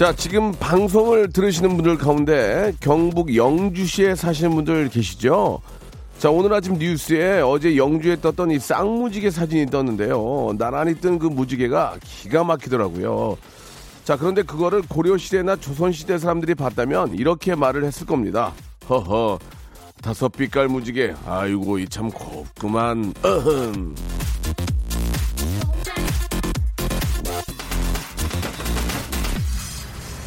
자, 지금 방송을 들으시는 분들 가운데 경북 영주시에 사시는 분들 계시죠? 자, 오늘 아침 뉴스에 어제 영주에 떴던 이 쌍무지개 사진이 떴는데요. 나란히 뜬 그 무지개가 기가 막히더라고요. 자, 그런데 그거를 고려시대나 조선시대 사람들이 봤다면 이렇게 말을 했을 겁니다. 허허, 다섯 빛깔 무지개. 아이고, 이 참 곱구만. 어흠.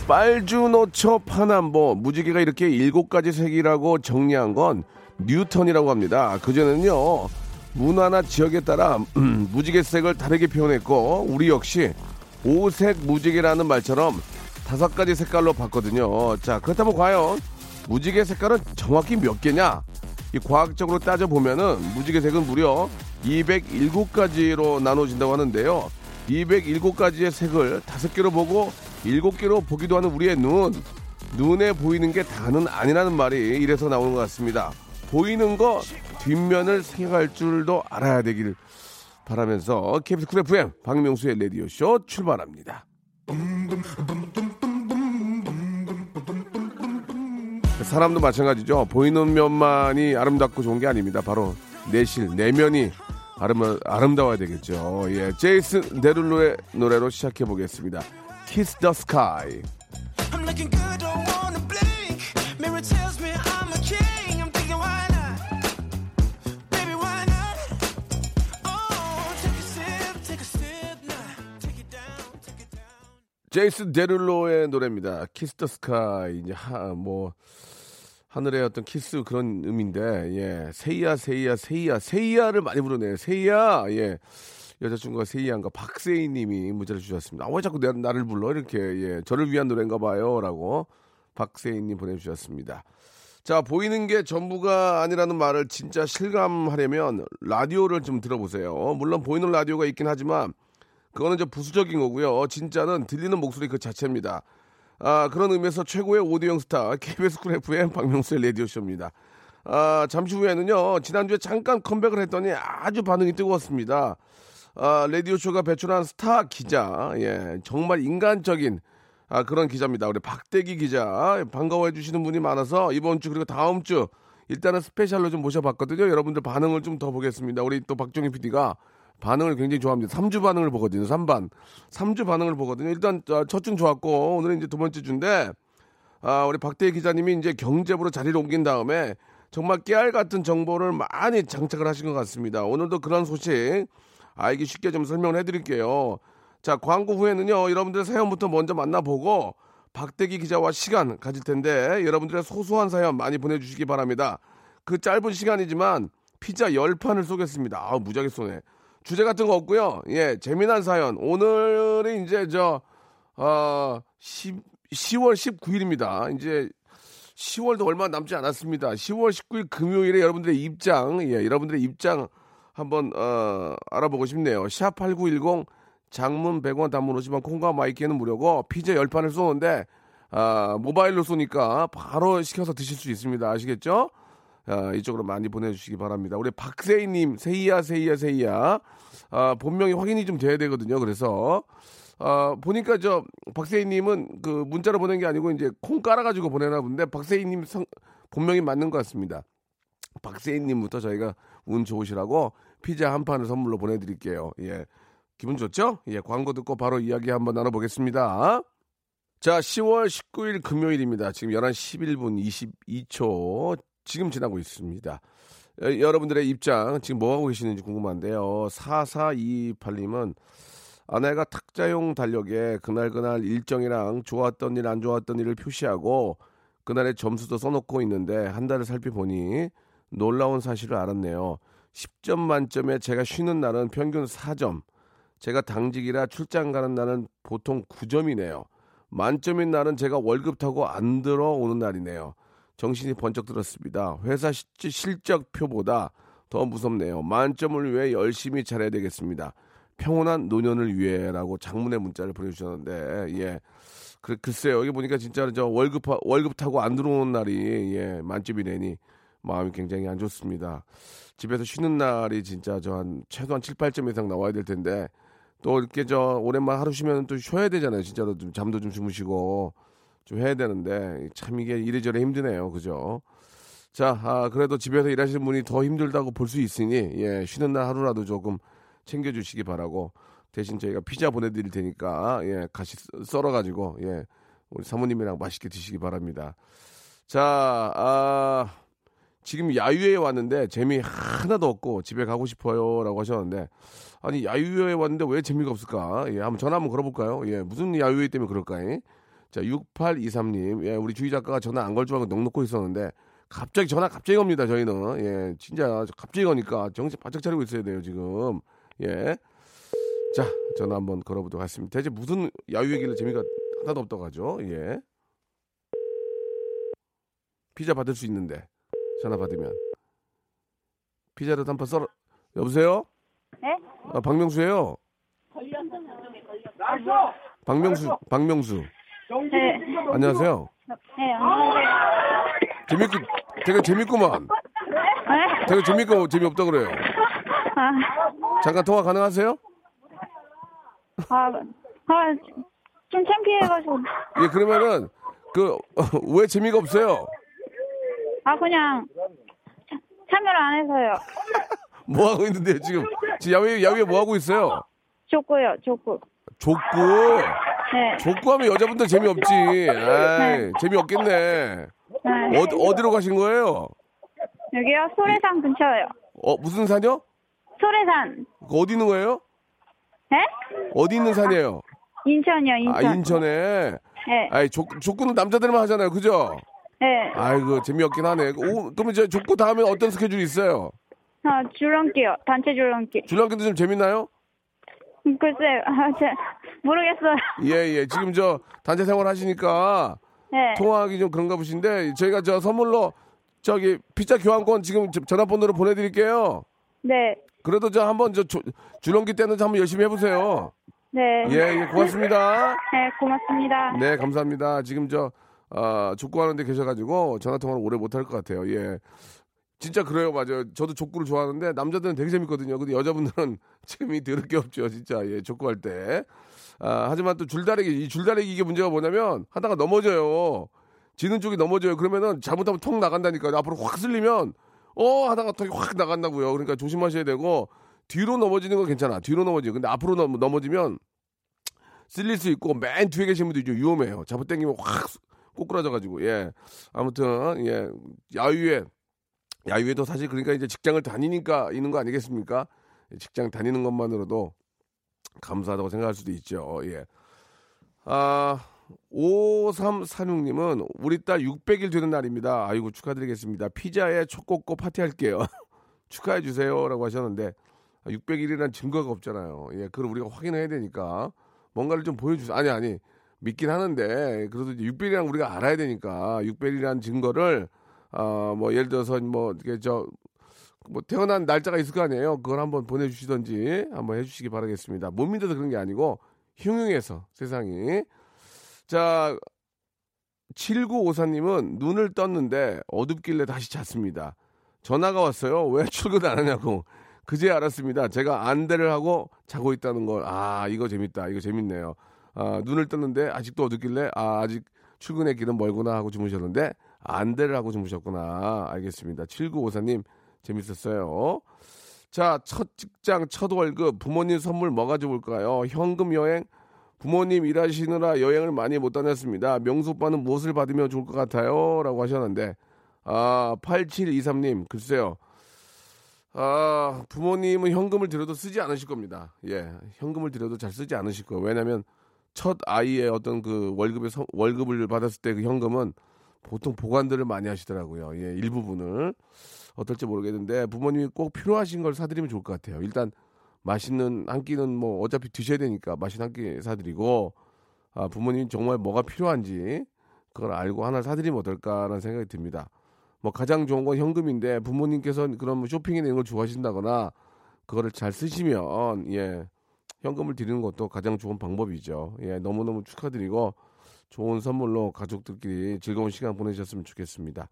빨주노초 파남보 무지개가 이렇게 일곱 가지 색이라고 정리한 건 뉴턴이라고 합니다. 그전에는요 문화나 지역에 따라 음, 무지개색을 다르게 표현했고 우리 역시 오색 무지개라는 말처럼 다섯 가지 색깔로 봤거든요. 자 그렇다면 과연 무지개 색깔은 정확히 몇 개냐? 이 과학적으로 따져 보면은 무지개 색은 무려 207가지로 나눠진다고 하는데요. 207가지의 색을 다섯 개로 보고 일곱 개로 보기도 하는 우리의 눈. 눈에 보이는 게 다는 아니라는 말이 이래서 나오는 것 같습니다. 보이는 거 뒷면을 생각할 줄도 알아야 되길 바라면서 KBS 쿨 FM 박명수의 라디오쇼 출발합니다. 사람도 마찬가지죠. 보이는 면만이 아름답고 좋은 게 아닙니다. 바로 내실, 내면이 아름, 아름다워야 되겠죠. 예, 제이슨 데룰로의 노래로 시작해 보겠습니다. Kiss the Sky. I'm looking good, don't wanna blink. Mirror tells me I'm a king. I'm thinking, why not? Baby, why not? Oh, take a sip, take a sip now. Take it down, take it down. 제이슨 데룰로의 노래입니다. 키스 더 스카이. 이제 하, 뭐 하늘의 어떤 키스 그런 의미인데 예. 세이야 세이야 세이야 세이야를 많이 부르네요. 세이야. 예. 여자친구가 세이야인가 박세희 님이 문자를 주셨습니다. 아, 왜 자꾸 내, 나를 불러? 이렇게 예. 저를 위한 노래인가 봐요. 라고 박세희 님 보내 주셨습니다. 자, 보이는 게 전부가 아니라는 말을 진짜 실감하려면 라디오를 좀 들어보세요. 물론 보이는 라디오가 있긴 하지만 그거는 이제 부수적인 거고요. 진짜는 들리는 목소리 그 자체입니다. 아, 그런 의미에서 최고의 오디오 스타 KBS 쿨 FM 박명수의 라디오쇼입니다. 아, 잠시 후에는요. 지난주에 잠깐 컴백을 했더니 아주 반응이 뜨거웠습니다. 아, 라디오쇼가 배출한 스타 기자. 예, 정말 인간적인 아, 그런 기자입니다. 우리 박대기 기자. 반가워해 주시는 분이 많아서 이번 주 그리고 다음 주 일단은 스페셜로 좀 모셔봤거든요. 여러분들 반응을 좀 더 보겠습니다. 우리 또 박종희 PD가 반응을 굉장히 좋아합니다. 3주 반응을 보거든요. 3반. 3주 반응을 보거든요. 일단 어, 첫 주는 좋았고 오늘은 이제 두 번째 주인데 아, 우리 박대희 기자님이 이제 경제부로 자리를 옮긴 다음에 정말 깨알 같은 정보를 많이 장착을 하신 것 같습니다. 오늘도 그런 소식 알기 쉽게 좀 설명을 해드릴게요. 자, 광고 후에는요, 여러분들의 사연부터 먼저 만나보고 박대기 기자와 시간 가질 텐데 여러분들의 소소한 사연 많이 보내주시기 바랍니다. 그 짧은 시간이지만 피자 10판을 쏘겠습니다. 아, 무지하게 쏘네. 주제 같은 거 없고요. 예, 재미난 사연. 오늘이 이제 저, 어, 10, 10월 19일입니다. 이제 10월도 얼마 남지 않았습니다. 10월 19일 금요일에 여러분들의 입장, 예, 여러분들의 입장 한번 어, 알아보고 싶네요. 샵 8910 장문 100원 단문 50원 콩과 마이 K는 무료고 피자 10판을 쏘는데 아, 모바일로 쏘니까 바로 시켜서 드실 수 있습니다. 아시겠죠? 아, 이쪽으로 많이 보내주시기 바랍니다. 우리 박세희님, 세희야, 세희야, 세희야. 아, 본명이 확인이 좀 돼야 되거든요. 그래서, 아, 보니까 저, 박세희님은 그 문자로 보낸 게 아니고 이제 콩 깔아가지고 보내나 본데, 박세희님 성, 본명이 맞는 것 같습니다. 박세희님부터 저희가 운 좋으시라고 피자 한 판을 선물로 보내드릴게요. 예. 기분 좋죠? 예. 광고 듣고 바로 이야기 한번 나눠보겠습니다. 자, 10월 19일 금요일입니다. 지금 11시 11분 22초 지금 지나고 있습니다. 여, 여러분들의 입장 지금 뭐 하고 계시는지 궁금한데요. 4428님은 아내가 탁자용 달력에 그날그날 일정이랑 좋았던 일, 안 좋았던 일을 표시하고 그날의 점수도 써놓고 있는데 한 달을 살펴보니 놀라운 사실을 알았네요. 10점 만점에 제가 쉬는 날은 평균 4점. 제가 당직이라 출장 가는 날은 보통 9점이네요. 만점인 날은 제가 월급 타고 안 들어오는 날이네요. 정신이 번쩍 들었습니다. 회사 시- 실적표보다 더 무섭네요. 만점을 위해 열심히 잘해야 되겠습니다. 평온한 노년을 위해라고 장문의 문자를 보내주셨는데, 예. 그, 글쎄요. 여기 보니까 진짜 저 월급, 하- 월급 타고 안 들어오는 날이, 예, 만점이래니 마음이 굉장히 안 좋습니다. 집에서 쉬는 날이 진짜 저 한 최소한 7, 8점 이상 나와야 될 텐데, 또 이렇게 저 오랜만 하루 쉬면 또 쉬어야 되잖아요. 진짜로 좀 잠도 좀 주무시고 좀 해야 되는데 참 이게 이래저래 힘드네요. 그죠? 자, 아, 그래도 집에서 일하시는 분이 더 힘들다고 볼 수 있으니 예, 쉬는 날 하루라도 조금 챙겨 주시기 바라고 대신 저희가 피자 보내 드릴 테니까 예, 같이 썰어 가지고 예, 우리 사모님이랑 맛있게 드시기 바랍니다. 자, 아, 지금 야유회에 왔는데 재미 하나도 없고 집에 가고 싶어요라고 하셨는데 아니 야유회에 왔는데 왜 재미가 없을까? 예, 한번 전화 한번 걸어볼까요? 예, 무슨 야유회 때문에 그럴까? 요 자, 6823님, 예, 우리 주희 작가가 전화 안 걸 줄 알고 넉넉고 있었는데 갑자기 전화 갑자기 겁니다. 저희는 예, 진짜 갑자기 거니까 정신 바짝 차리고 있어야 돼요 지금. 예, 자 전화 한번 걸어보도록 하겠습니다. 대체 무슨 야유회길래 재미가 하나도 없다고 하죠? 예, 피자 받을 수 있는데 전화 받으면 피자를 한판 썰어 여보세요? 네? 아, 박명수예요. 박명수, 박명수. 네. 안녕하세요. 네, 안녕하세요. 재밌고, 되게 재밌구만. 네? 되게 재밌고 재미없다 그래요. 아, 잠깐 통화 가능하세요? 아, 아, 좀 창피해가지고. 예, 그러면은 그 왜 재미가 없어요? 아, 그냥 차- 참여를 안 해서요. 뭐 하고 있는데요 지금? 지금 야외 야외 뭐 하고 있어요? 족구요, 족구. 족구. 네. 족구하면 여자분들 재미없지. 에이, 재미없겠네. 네. 어디 어디로 가신 거예요? 여기요, 소래산 근처요. 어 무슨 산이요? 소래산. 그 어디 있는 거예요? 네? 어디 있는 산이에요? 인천이요, 인천. 아 인천에. 네. 아이 족 족구는 남자들만 하잖아요, 그죠? 네. 아이고 재미없긴 하네. 오, 그러면 저 족구 다음에 어떤 스케줄이 있어요? 아, 줄넘기요. 단체 줄넘기. 줄넘기도 좀 재밌나요? 음, 글쎄요. 아, 제, 모르겠어요. 예, 예. 지금 저 단체 생활 하시니까 네. 통화하기 좀 그런가 보신데 저희가 저 선물로 저기 피자 교환권 지금 저- 전화번호로 보내드릴게요. 네. 그래도 저 한번 저 조- 줄넘기 때는 좀 한번 열심히 해보세요. 네. 예, 예. 고맙습니다. 네, 고맙습니다. 네, 감사합니다. 지금 저 아, 족구하는 데 계셔가지고 전화 통화를 오래 못 할 것 같아요. 예. 진짜 그래요, 맞아요. 저도 족구를 좋아하는데 남자들은 되게 재밌거든요. 근데 여자분들은 재미 더럽게 없죠, 진짜. 예, 족구할 때. 아, 하지만 또 줄다리기, 이 줄다리기 이게 문제가 뭐냐면 하다가 넘어져요. 지는 쪽이 넘어져요. 그러면은 잘못하면 통 나간다니까요. 앞으로 확 쓸리면 어 하다가 턱이 확 나간다고요. 그러니까 조심하셔야 되고 뒤로 넘어지는 건 괜찮아. 뒤로 넘어지요. 근데 앞으로 넘, 넘어지면 쓸릴 수 있고 맨 뒤에 계신 분들이 좀 위험해요. 잡아 당기면 확 꼬꾸라져가지고 예 아무튼 예 야유회 야유회도 사실 그러니까 이제 직장을 다니니까 있는 거 아니겠습니까? 예, 직장 다니는 것만으로도 감사하다고 생각할 수도 있죠. 예. 아 5346님은 우리 딸 600일 되는 날입니다. 아이고 축하드리겠습니다. 피자에 초 꽂고 파티할게요. 축하해 주세요라고 하셨는데 600일이라는 증거가 없잖아요. 예, 그걸 우리가 확인해야 되니까 뭔가를 좀 보여주세요. 아니 아니 믿긴 하는데 그래도 600일이랑 우리가 알아야 되니까 600일이라는 증거를 아뭐 예를 들어서 뭐 이게 저 뭐 태어난 날짜가 있을 거 아니에요. 그걸 한번 보내주시던지 한번 해주시기 바라겠습니다. 못 믿어서 그런 게 아니고 흉흉해서 세상이 자 7954님은 눈을 떴는데 어둡길래 다시 잤습니다. 전화가 왔어요. 왜 출근 안 하냐고. 그제 알았습니다. 제가 안대를 하고 자고 있다는 걸. 아, 이거 재밌다. 이거 재밌네요. 아, 눈을 떴는데 아직도 어둡길래 아, 아직 출근의 길은 멀구나 하고 주무셨는데 안대를 하고 주무셨구나. 알겠습니다. 7954님 재밌었어요. 자, 첫 직장, 첫 월급, 부모님 선물 뭐가 좋을까요? 현금 여행, 부모님 일하시느라 여행을 많이 못 다녔습니다. 명수 오빠는 무엇을 받으면 좋을 것 같아요? 라고 하셨는데, 아, 8723님, 글쎄요. 아, 부모님은 현금을 들여도 쓰지 않으실 겁니다. 예, 현금을 들여도 잘 쓰지 않으실 거예요. 왜냐면 첫 아이의 어떤 그 월급의 서- 월급을 받았을 때 그 현금은 보통 보관들을 많이 하시더라고요. 예, 일부분을 어떨지 모르겠는데 부모님이 꼭 필요하신 걸 사드리면 좋을 것 같아요. 일단 맛있는 한 끼는 뭐 어차피 드셔야 되니까 맛있는 한 끼 사드리고 아, 부모님 정말 뭐가 필요한지 그걸 알고 하나 사드리면 어떨까라는 생각이 듭니다. 뭐 가장 좋은 건 현금인데 부모님께서 그런 뭐 쇼핑이나 이런 걸 좋아하신다거나 그거를 잘 쓰시면 예 현금을 드리는 것도 가장 좋은 방법이죠. 예 너무너무 축하드리고 좋은 선물로 가족들끼리 즐거운 시간 보내셨으면 좋겠습니다.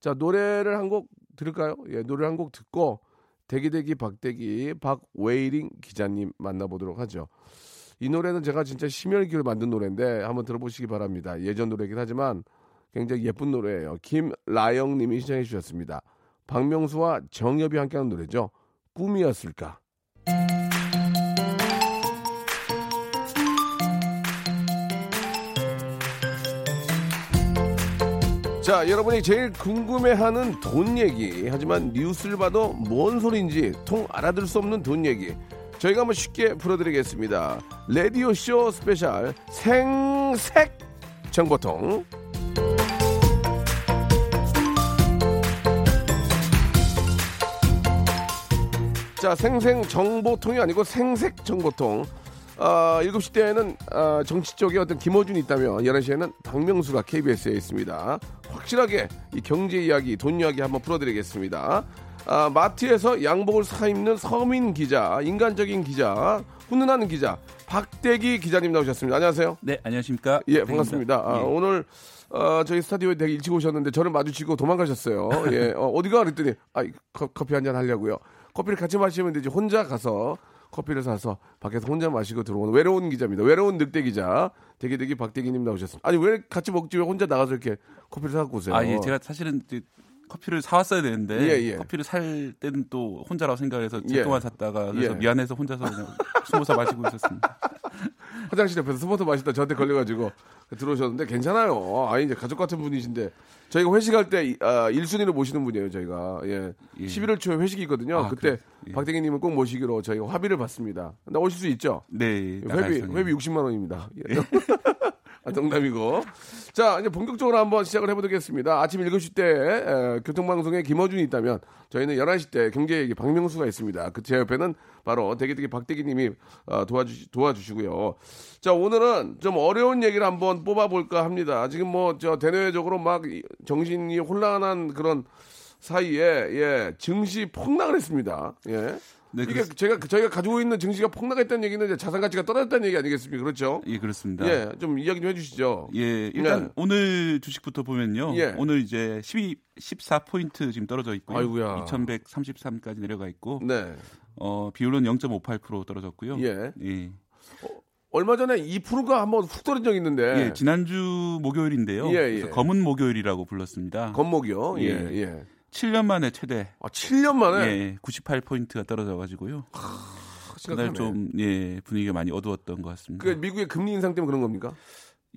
자 노래를 한 곡 들을까요? 예 노래 한 곡 듣고 대기대기 박대기 박웨이링 기자님 만나보도록 하죠. 이 노래는 제가 진짜 심혈기를 만든 노래인데 한번 들어보시기 바랍니다. 예전 노래긴 하지만 굉장히 예쁜 노래예요. 김라영 님이 시청해 주셨습니다. 박명수와 정엽이 함께하는 노래죠. 꿈이었을까? 자, 여러분이 제일 궁금해하는 돈 얘기. 하지만 뉴스를 봐도 뭔 소리인지 통 알아들 수 없는 돈 얘기. 저희가 한번 쉽게 풀어드리겠습니다. 라디오 쇼 스페셜 생색 정보통. 자, 생생 정보통이 아니고 생색 정보통. 아, 7시 때에는 아, 정치 쪽에 어떤 김어준이 있다면 11시에는 박명수가 KBS에 있습니다. 확실하게 이 경제 이야기, 돈 이야기 한번 풀어드리겠습니다. 아, 마트에서 양복을 사입는 서민 기자, 인간적인 기자, 훈훈한 기자, 박대기 기자님 나오셨습니다. 안녕하세요. 네, 안녕하십니까? 예, 반갑습니다. 아, 예. 오늘 어, 저희 스타디오에 되게 일찍 오셨는데 저를 마주치고 도망가셨어요. 예, 어, 어디가 그랬더니 아, 커, 커피 한 잔 하려고요. 커피를 같이 마시면 되지 혼자 가서 커피를 사서 밖에서 혼자 마시고 들어오는 외로운 기자입니다. 외로운 늑대 기자 대기대기 박대기님 나오셨습니다. 아니 왜 같이 먹지 왜 혼자 나가서 이렇게 커피를 사갖고 오세요? 아, 예, 제가 사실은 커피를 사왔어야 되는데 예, 예. 커피를 살 때는 또 혼자라고 생각해서 예. 제 동안 샀다가 그래서 예. 미안해서 혼자서 그냥 숨어서 마시고 있었습니다. 화장실 옆에서 스포터 마시다 저한테 걸려가지고 들어오셨는데 괜찮아요. 아 이제 가족 같은 분이신데 저희가 회식할 때 아, 1순위로 모시는 분이에요. 저희가 예. 예. 11월 초에 회식이 있거든요. 아, 그때. 예. 박대기님은 꼭 모시기로 저희가 합의를 봤습니다. 근데 오실 수 있죠? 네, 회비. 회비 60만 원입니다. 예. 아, 농담이고. 자, 이제 본격적으로 한번 시작을 해보겠습니다. 아침 7시 때 에, 교통방송에 김어준이 있다면 저희는 11시 때 경제 얘기 박명수가 있습니다. 그 제 옆에는 바로 대기대기 박대기님이 어, 도와주, 도와주시고요. 자, 오늘은 좀 어려운 얘기를 한번 뽑아볼까 합니다. 지금 뭐 저 대내외적으로 막 이- 정신이 혼란한 그런 사이에 예 증시 폭락을 했습니다. 예. 네, 이게 그렇- 제가 저희가 가지고 있는 증시가 폭락했다는 얘기는 자산 가치가 떨어졌다는 얘기 아니겠습니까? 그렇죠? 예, 그렇습니다. 예, 좀 이야기 좀 해주시죠. 예, 일단 네. 오늘 주식부터 보면요. 예. 오늘 이제 12, 14 포인트 지금 떨어져. 아이고야. 2133까지 내려가 있고 네, 어, 비율은 0.58% 떨어졌고요. 예. 예. 얼마 전에 2%가 한번 훅 떨어진 적이 있는데 예, 지난주 목요일인데요. 예, 예. 검은 목요일이라고 불렀습니다. 건목이요. 예, 예. 예. 7년 만에 최대 아, 7년 만에 예, 98포인트가 떨어져 가지고요. 심각하네. 그날 좀 예, 분위기가 많이 어두웠던 것 같습니다. 그 미국의 금리 인상 때문에 그런 겁니까?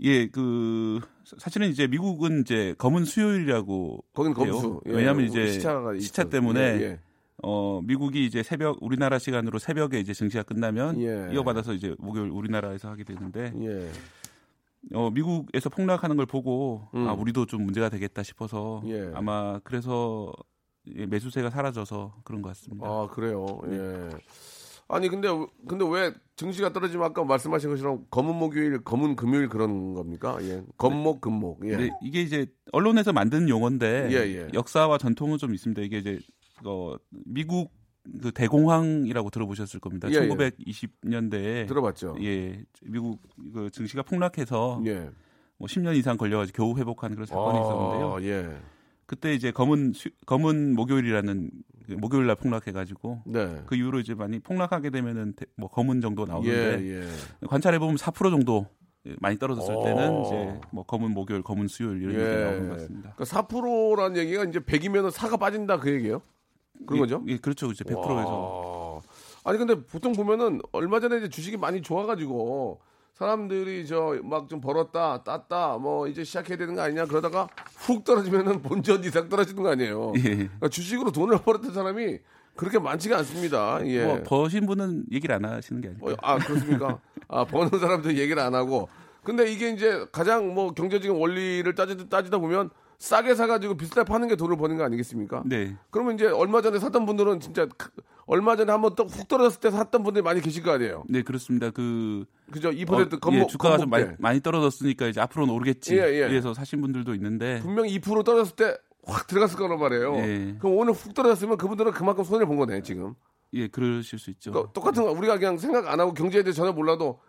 예, 그 사실은 이제 미국은 이제 검은 수요일이라고 거긴. 검수. 예, 왜냐하면 이제 시차가 시차. 때문에 예, 예. 어 미국이 이제 새벽 우리나라 시간으로 새벽에 이제 증시가 끝나면 예. 이어받아서 이제 목요일 우리나라에서 하게 되는데 예. 어 미국에서 폭락하는 걸 보고 음. 아 우리도 좀 문제가 되겠다 싶어서 예. 아마 그래서 예, 매수세가 사라져서 그런 것 같습니다. 아 그래요. 네. 예. 아니 근데 근데 왜 증시가 떨어지면 아까 말씀하신 것처럼 검은 목요일, 검은 금요일 그런 겁니까? 예. 검목 금목. 예. 이게 이제 언론에서 만든 용어인데 예, 예. 역사와 전통은 좀 있습니다. 이게 이제 어, 미국 그 대공황이라고 들어보셨을 겁니다. 예, 예. 1920년대에 들어봤죠. 예, 미국 그 증시가 폭락해서 예. 뭐 10년 이상 걸려가지고 겨우 회복하는 그런 사건이 있었는데요. 아, 예. 그때 이제 검은 수- 검은 목요일이라는 그 목요일 날 폭락해가지고 네. 그 이후로 이제 많이 폭락하게 되면은 대- 뭐 검은 정도 나오는데 예, 예. 관찰해 보면 4% 정도 많이 떨어졌을 때는 어. 이제 뭐 검은 목요일, 검은 수요일 이런 예. 얘기 나오는 것 같습니다. 그러니까 4%라는 얘기가 이제 100이면 4가 빠진다 그 얘기예요? 그런 예, 거죠? 예, 그렇죠. 이제 100%에서 와. 아니 근데 보통 보면은 얼마 전에 이제 주식이 많이 좋아가지고 사람들이 저 막 좀 벌었다 땄다 뭐 이제 시작해야 되는 거 아니냐 그러다가 훅 떨어지면은 본전 이상 떨어지는 거 아니에요. 예. 그러니까 주식으로 돈을 벌었던 사람이 그렇게 많지가 않습니다. 예. 뭐 버신 분은 얘기를 안 하시는 게 아니고 어, 아 그렇습니까? 아 버는 사람들 얘기를 안 하고 근데 이게 이제 가장 뭐 경제적인 원리를 따지다, 따지다 보면 싸게 사가지고 비싸게 파는 게 돈을 버는 거 아니겠습니까? 네. 그러면 이제 얼마 전에 샀던 분들은 진짜 크- 얼마 전에 한번 또훅 떨어졌을 때 샀던 분들이 많이 계실 거 아니에요. 네, 그렇습니다. 그 그죠? 2% 어, 건목, 예, 주가가 좀 많이. 많이 떨어졌으니까 이제 앞으로는 오르겠지. 예, 예. 그래서 사신 분들도 있는데 분명히 2% 떨어졌을 때 확 들어갔을 거란 말이에요. 예. 그럼 오늘 훅 떨어졌으면 그분들은 그만큼 손해를 본 거네, 지금. 예, 그러실 수 있죠. 그러니까 똑같은 거 우리가 그냥 생각 안 하고 경제에 대해 전혀 몰라도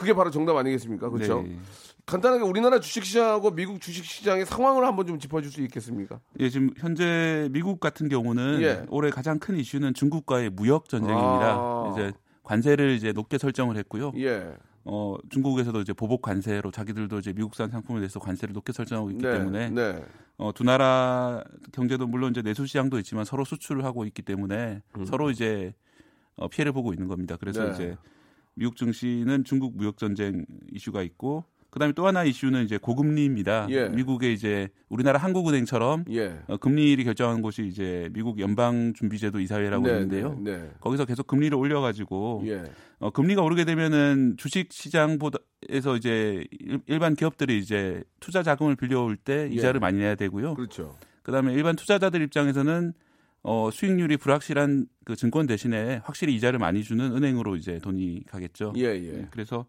그게 바로 정답 아니겠습니까? 그렇죠? 네. 간단하게 우리나라 주식시장하고 미국 주식시장의 상황을 한번 좀 짚어줄 수 있겠습니까? 예, 지금 현재 미국 같은 경우는 예. 올해 가장 큰 이슈는 중국과의 무역 전쟁입니다. 아. 이제 관세를 이제 높게 설정을 했고요. 예. 어, 중국에서도 이제 보복 관세로 자기들도 이제 미국산 상품에 대해서 관세를 높게 설정하고 있기 네. 때문에 네. 어, 두 나라 경제도 물론 이제 내수 시장도 있지만 서로 수출을 하고 있기 때문에 서로 이제 어, 피해를 보고 있는 겁니다. 그래서 음. 네. 이제 미국 증시는 중국 무역 전쟁 이슈가 있고 그다음에 또 하나 이슈는 이제 고금리입니다. 예. 미국의 이제 우리나라 한국은행처럼 예. 어, 금리를 결정하는 곳이 이제 미국 연방준비제도 이사회라고 네, 있는데요. 네. 네. 거기서 계속 금리를 올려가지고 예. 어, 금리가 오르게 되면은 주식 시장보다에서 이제 일- 일반 기업들이 이제 투자 자금을 빌려올 때 예. 이자를 많이 내야 되고요. 그렇죠. 그다음에 일반 투자자들 입장에서는 어, 수익률이 불확실한 그 증권 대신에 확실히 이자를 많이 주는 은행으로 이제 돈이 가겠죠. 예, 예. 그래서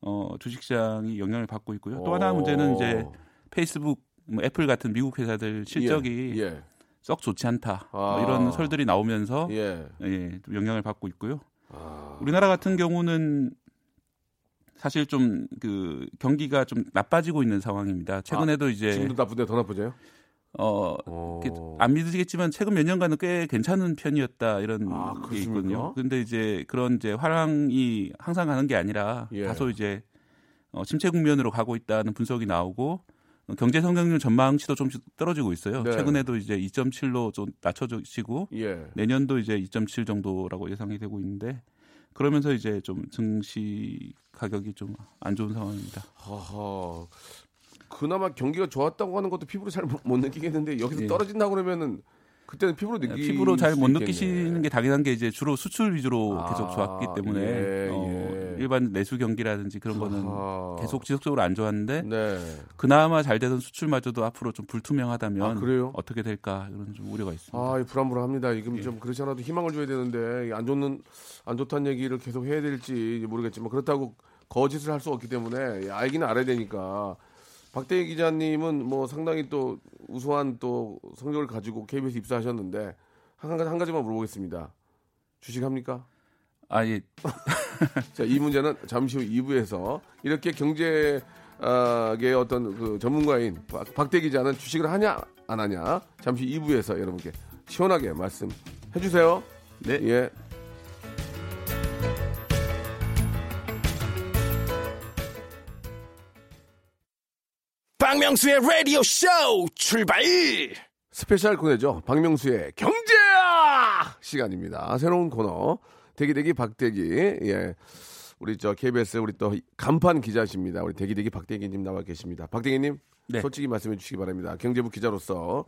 어, 주식시장이 영향을 받고 있고요. 또 하나 문제는 이제 페이스북, 뭐 애플 같은 미국 회사들 실적이 예. 예. 썩 좋지 않다 뭐 아. 이런 설들이 나오면서 예. 예, 좀 영향을 받고 있고요. 아. 우리나라 같은 경우는 사실 좀 그 경기가 좀 나빠지고 있는 상황입니다. 최근에도 이제 아, 지금도 나쁜데 더 나쁘죠? 어 어. 안 믿으시겠지만 최근 몇 년간은 꽤 괜찮은 편이었다 이런 아, 게? 있거든요. 근데 이제 그런 이제 화랑이 항상 가는 게 아니라 예. 다소 이제 어, 침체 국면으로 가고 있다는 분석이 나오고 어, 경제 성장률 전망치도 좀씩 떨어지고 있어요. 네. 최근에도 이제 2.7로 좀 낮춰지고 예. 내년도 이제 2.7 정도라고 예상이 되고 있는데 그러면서 이제 좀 증시 가격이 좀 안 좋은 상황입니다. 하하. 그나마 경기가 좋았다고 하는 것도 피부로 잘 못 느끼겠는데 여기서 예. 떨어진다고 그러면은 그때는 피부로 느끼 피부로 잘못수 느끼시는. 게 당연한 게 이제 주로 수출 위주로 아, 계속 좋았기 때문에 예, 어, 예. 일반 내수 경기라든지 그런 거는 하하. 계속 지속적으로 안 좋았는데 네. 그나마 잘 되던 수출마저도 앞으로 좀 불투명하다면 아, 그래요? 어떻게 될까 이런 좀 우려가 있습니다. 아, 이 불안불안합니다. 예. 지금 좀 그렇지 않아도 희망을 줘야 되는데 안 좋는 안 좋다는 얘기를 계속 해야 될지 모르겠지만 그렇다고 거짓을 할 수 없기 때문에 알기는 알아야 되니까 박대희 기자님은 뭐 상당히 또 우수한 또 성적을 가지고 KBS 입사하셨는데 한, 가지- 한 가지만 물어보겠습니다. 주식합니까? 아 예. 자, 이 문제는 잠시 후 2부에서 이렇게 경제계의 어떤 그 전문가인 박- 박대 기자는 주식을 하냐 안 하냐 잠시 2부에서 여러분께 시원하게 말씀해 주세요. 네. 예. 박명수의 라디오 쇼 출발! 스페셜 코너죠. 박명수의 경제야 시간입니다. 새로운 코너 대기대기 박대기 예. 우리 저 KBS 우리 또 간판 기자십니다. 우리 대기대기 박대기님 나와 계십니다. 박대기님 네. 솔직히 말씀해 주시기 바랍니다. 경제부 기자로서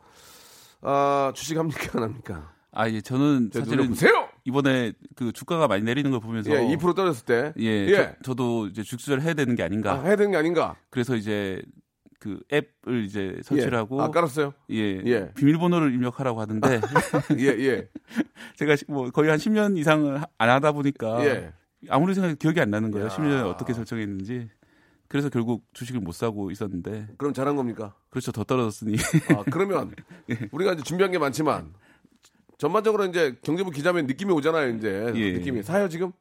아 주식합니까 안 합니까? 아 예. 저는 사실은 보세요. 이번에 그 주가가 많이 내리는 걸 보면서 예, 2% 떨어졌을 때 예, 예. 저, 도 이제 주식을 해야 되는 게 아닌가. 아, 해야 되는 게 아닌가? 그래서 이제 그 앱을 이제 설치를 예. 하고 아 깔았어요. 예, 예. 비밀번호를 입력하라고 하는데 예, 예, 제가 시- 뭐 거의 한 10년 이상을 하- 안 하다 보니까 예. 아무리 생각해도 기억이 안 나는 거예요. 야. 10년에 어떻게 설정했는지. 그래서 결국 주식을 못 사고 있었는데 그럼 잘한 겁니까? 그렇죠 더 떨어졌으니 아, 그러면 우리가 이제 준비한 게 많지만 전반적으로 이제 경제부 기자면 느낌이 오잖아요. 이제 예. 느낌이 사요 지금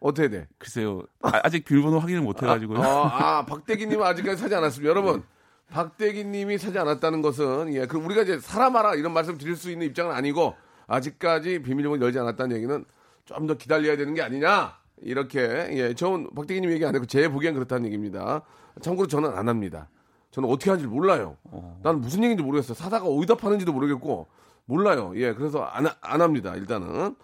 어떻게 돼? 글쎄요 아, 아직 비밀번호 확인을 못 해가지고요. 아, 아 박대기님은 아직까지 사지 않았습니다. 여러분, 박대기님이 사지 않았다는 것은 예, 그 우리가 이제 사라 마라 이런 말씀 드릴 수 있는 입장은 아니고 아직까지 비밀번호 열지 않았다는 얘기는 좀 더 기다려야 되는 게 아니냐 이렇게 예, 저는 박대기님 얘기 안 했고 제 보기엔 그렇다는 얘기입니다. 참고로 저는 안 합니다. 저는 어떻게 하는지 몰라요. 나는 무슨 얘기인지 모르겠어요. 사다가 어디다 파는지도 모르겠고 몰라요. 예, 그래서 안, 하- 안 합니다. 일단은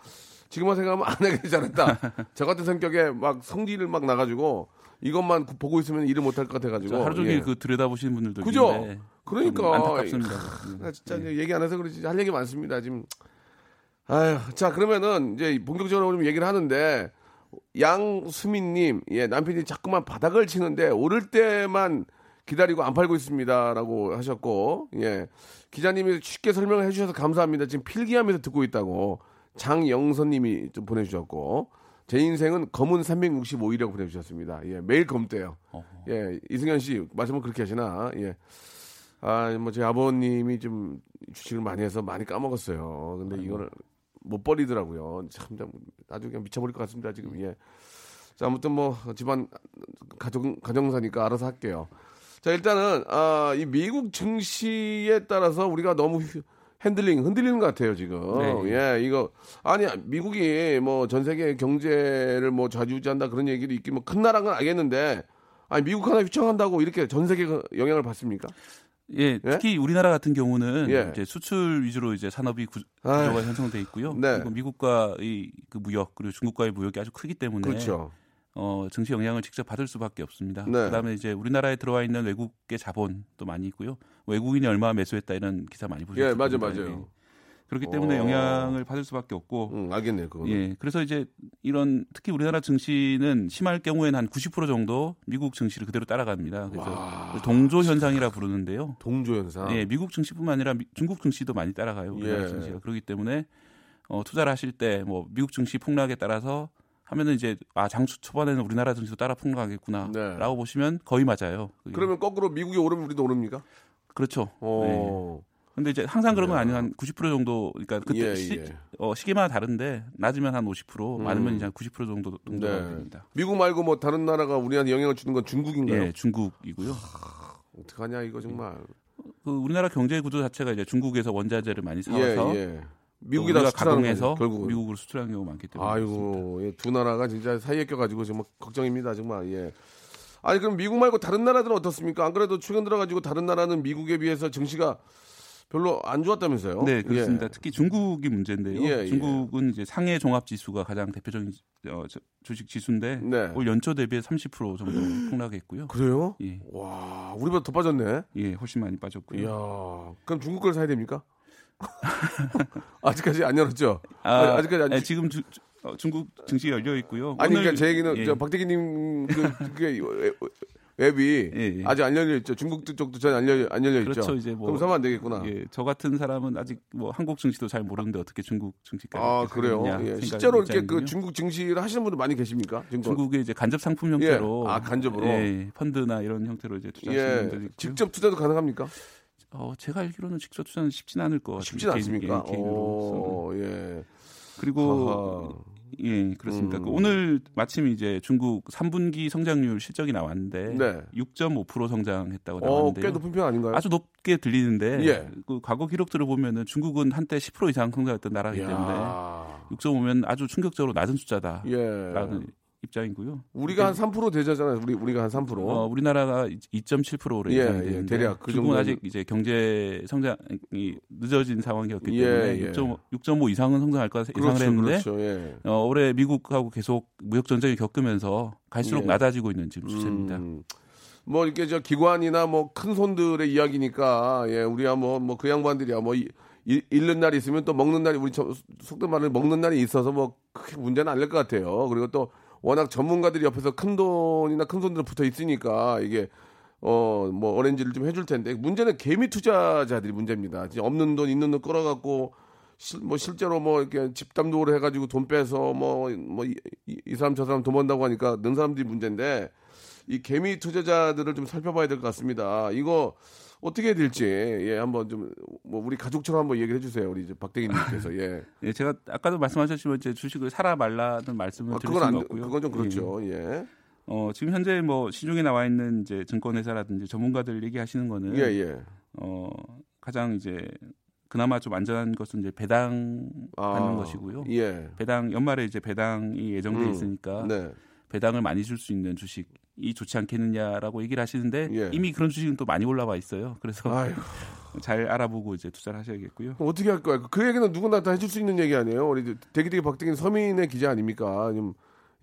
지금만 생각하면 안 되지 않았다. 저 같은 성격에 막 성질을 막 나가지고 이것만 구- 보고 있으면 일을 못할 것 같아가지고 하루 종일 예. 그 들여다보시는 분들도 그죠? 있는데 그러니까 좀 안타깝습니다. 나 진짜 이제 얘기 안 해서 그렇지 할 얘기 많습니다 지금. 아유, 자 그러면은 이제 본격적으로 좀 얘기를 하는데 양수민님, 예 남편이 자꾸만 바닥을 치는데 오를 때만 기다리고 안 팔고 있습니다라고 하셨고 예 기자님이 쉽게 설명해 주셔서 감사합니다. 지금 필기하면서 듣고 있다고 장영선님이 좀 보내주셨고 제 인생은 검은 365이라고 보내주셨습니다. 예 매일 검대요. 예 이승현 씨 말씀은 그렇게 하시나 예. 아, 뭐, 제 아버님이 좀 주식을 많이 해서 많이 까먹었어요. 근데 이거를 못 버리더라고요. 참, 참 아주 그냥 미쳐버릴 것 같습니다, 지금. 예. 자, 아무튼 뭐, 집안, 가정, 가정사니까 알아서 할게요. 자, 일단은, 아, 이 미국 증시에 따라서 우리가 너무 휴- 핸들링, 흔들리는 것 같아요, 지금. 네. 예, 이거. 아니, 미국이 뭐 전 세계 경제를 뭐 좌지우지한다 그런 얘기도 있긴 뭐큰 나라는 알겠는데, 아니, 미국 하나 휘청한다고 이렇게 전 세계가 영향을 받습니까? 예, 특히 우리나라 같은 경우는 예. 이제 수출 위주로 이제 산업이 구. 조가 형성돼 있고요. 네. 그리고 미국과의 그 무역 그리고 중국과의 무역이 아주 크기 때문에 그렇죠. 어, 증시 영향을 직접 받을 수밖에 없습니다. 네. 그다음에 이제 우리나라에 들어와 있는 외국의 자본도 많이 있고요. 외국인이 얼마 매수했다 이런 기사 많이 보셨을 예, 맞아요. 맞아요. 예. 그렇기 때문에 어. 영향을 받을 수밖에 없고 응, 알겠네요, 그거는. 예, 그래서 이제 이런 특히 우리나라 증시는 심할 경우에는 한 90% 정도 미국 증시를 그대로 따라갑니다. 그래서 동조 현상이라 부르는데요. 동조 현상. 예, 미국 증시뿐만 아니라 미- 중국 증시도 많이 따라가요. 우리나라 예. 증시가 그렇기 때문에 어, 투자를 하실 때 뭐 미국 증시 폭락에 따라서 하면은 이제 아 장초 초반에는 우리나라 증시도 따라 폭락하겠구나라고 네. 보시면 거의 맞아요. 그게. 그러면 거꾸로 미국이 오르면 우리도 오릅니까? 그렇죠. 네. 어. 근데 이제 항상 그런 건 야. 아니고 한 90% 정도 그러니까 그때 예, 시, 예. 어, 시기마다 다른데 낮으면 한 50% 음. 많으면 이제 한 90% 정도 정도가 네. 됩니다. 미국 말고 뭐 다른 나라가 우리한테 영향을 주는 건 중국인가요? 예, 중국이고요. 어떡하냐 이거 정말. 그 우리나라 경제 구조 자체가 이제 중국에서 원자재를 많이 사와서 예, 예. 또 가공해서 거죠, 결국은. 미국으로 수출하는 경우가 많기 때문에. 아이고 예, 두 나라가 진짜 사이에 껴가지고 정말 걱정입니다 정말 예. 아니 그럼 미국 말고 다른 나라들은 어떻습니까? 안 그래도 최근 들어가지고 다른 나라는 미국에 비해서 증시가 별로 안 좋았다면서요? 네, 그렇습니다. 예. 특히 중국이 문제인데요. 예, 예. 중국은 이제 상해 종합 지수가 가장 대표적인 어, 저- 주식 지수인데 네. 올 연초 대비해 30% 정도 폭락했고요. 그래요? 예, 와 우리보다 더 빠졌네. 예, 훨씬 많이 빠졌고요. 이야 그럼 중국 걸 사야 됩니까? 아직까지 안 열었죠? 아, 아직까지 안- 예, 지금 주- 어, 중국 증시 열려 있고요. 아니 오늘- 그러니까 제 얘기는 예. 저 박대기님 그, 웹- 웹이 예, 예. 아직 안 열려 있죠. 중국 쪽도 전안 열려 안 열려 있죠. 그렇죠. 이제 뭐 그럼 사면 안 되겠구나. 예, 저 같은 사람은 아직 뭐 한국 증시도 잘 모르는데 어떻게 중국 증시까지 아 그래요. 예. 실제로 이렇게 그. 중국 증시를 하시는 분들 많이 계십니까? 중국의 이제 간접 상품 형태로 예. 아, 간접으로? 예, 펀드나 이런 형태로 이제 투자하시는 예. 분들이 있고요. 직접 투자도 가능합니까? 어, 제가 알기로는 직접 투자는 쉽진 않을 것 같아요. 쉽진 않습니까? 개인, 으로 오, 예. 그리고 하하. 예 그렇습니다. 음. 그 오늘 마침 이제 중국 3분기 성장률 실적이 나왔는데 네. 6.5% 성장했다고 어, 나왔는데요. 꽤 높은 편 아닌가요? 아주 높게 들리는데 예. 그 과거 기록들을 보면은 중국은 한때 10% 이상 성장했던 나라이기 때문에 이야. 6.5면 아주 충격적으로 낮은 숫자다라는 예. 입장이고요. 우리가 한3% 되잖아요. 우리 우리가 한 3%. 어, 우리나라가 2.7%로 예, 예, 대략 그 중국은 정도는- 아직 이제 경제 성장이 늦어진 상황이었기 예, 때문에 예. 6.5, 6.5 이상은 성장할 거라 예상을 그렇죠, 했는데 그렇죠. 예. 어, 올해 미국하고 계속 무역 전쟁을 겪으면서 갈수록 예. 낮아지고 있는 지금 추세입니다. 음, 뭐 이렇게 저 기관이나 뭐 큰 손들의 이야기니까 예 우리야 뭐 뭐 그 양반들이야 뭐 이- 일- 잃는 날이 있으면 또 먹는 날이 우리 저- 속된 말로 먹는 날이 있어서 뭐 크게 문제는 안 될 것 같아요. 그리고 또 워낙 전문가들이 옆에서 큰 돈이나 큰 손들 붙어 있으니까 이게 어 뭐 어렌지를 좀 해줄 텐데 문제는 개미 투자자들이 문제입니다. 진짜 없는 돈 있는 돈 끌어갖고 실, 뭐 실제로 뭐 이렇게 집담도를 해가지고 돈 빼서 뭐 뭐이 사람 저 사람 돈 번다고 하니까 는 사람들이 문제인데 이 개미 투자자들을 좀 살펴봐야 될 것 같습니다. 이거 어떻게 해야 될지 예 한번 좀 뭐 우리 가족처럼 한번 얘기를 해주세요. 우리 이제 박대기님께서 예. 예, 제가 아까도 말씀하셨지만 이제 주식을 사라 말라는 말씀을 아, 드릴 안 없고요. 그건 좀 예. 그렇죠. 예. 어, 지금 현재 뭐 시중에 나와 있는 이제 증권회사라든지 전문가들 얘기하시는 거는 예, 예. 어, 가장 이제 그나마 좀 안전한 것은 이제 배당 받는 것이고요. 예. 배당 연말에 이제 배당이 예정돼 음, 있으니까 네. 배당을 많이 줄 수 있는 주식 이 좋지 않겠느냐라고 얘기를 하시는데 예. 이미 그런 주식은 또 많이 올라와 있어요. 그래서 아유. 잘 알아보고 이제 투자를 하셔야겠고요. 어떻게 할 거야? 그 얘기는 누구나 다 해줄 수 있는 얘기 아니에요? 우리 대기대기 박대기 서민의 기자 아닙니까? 좀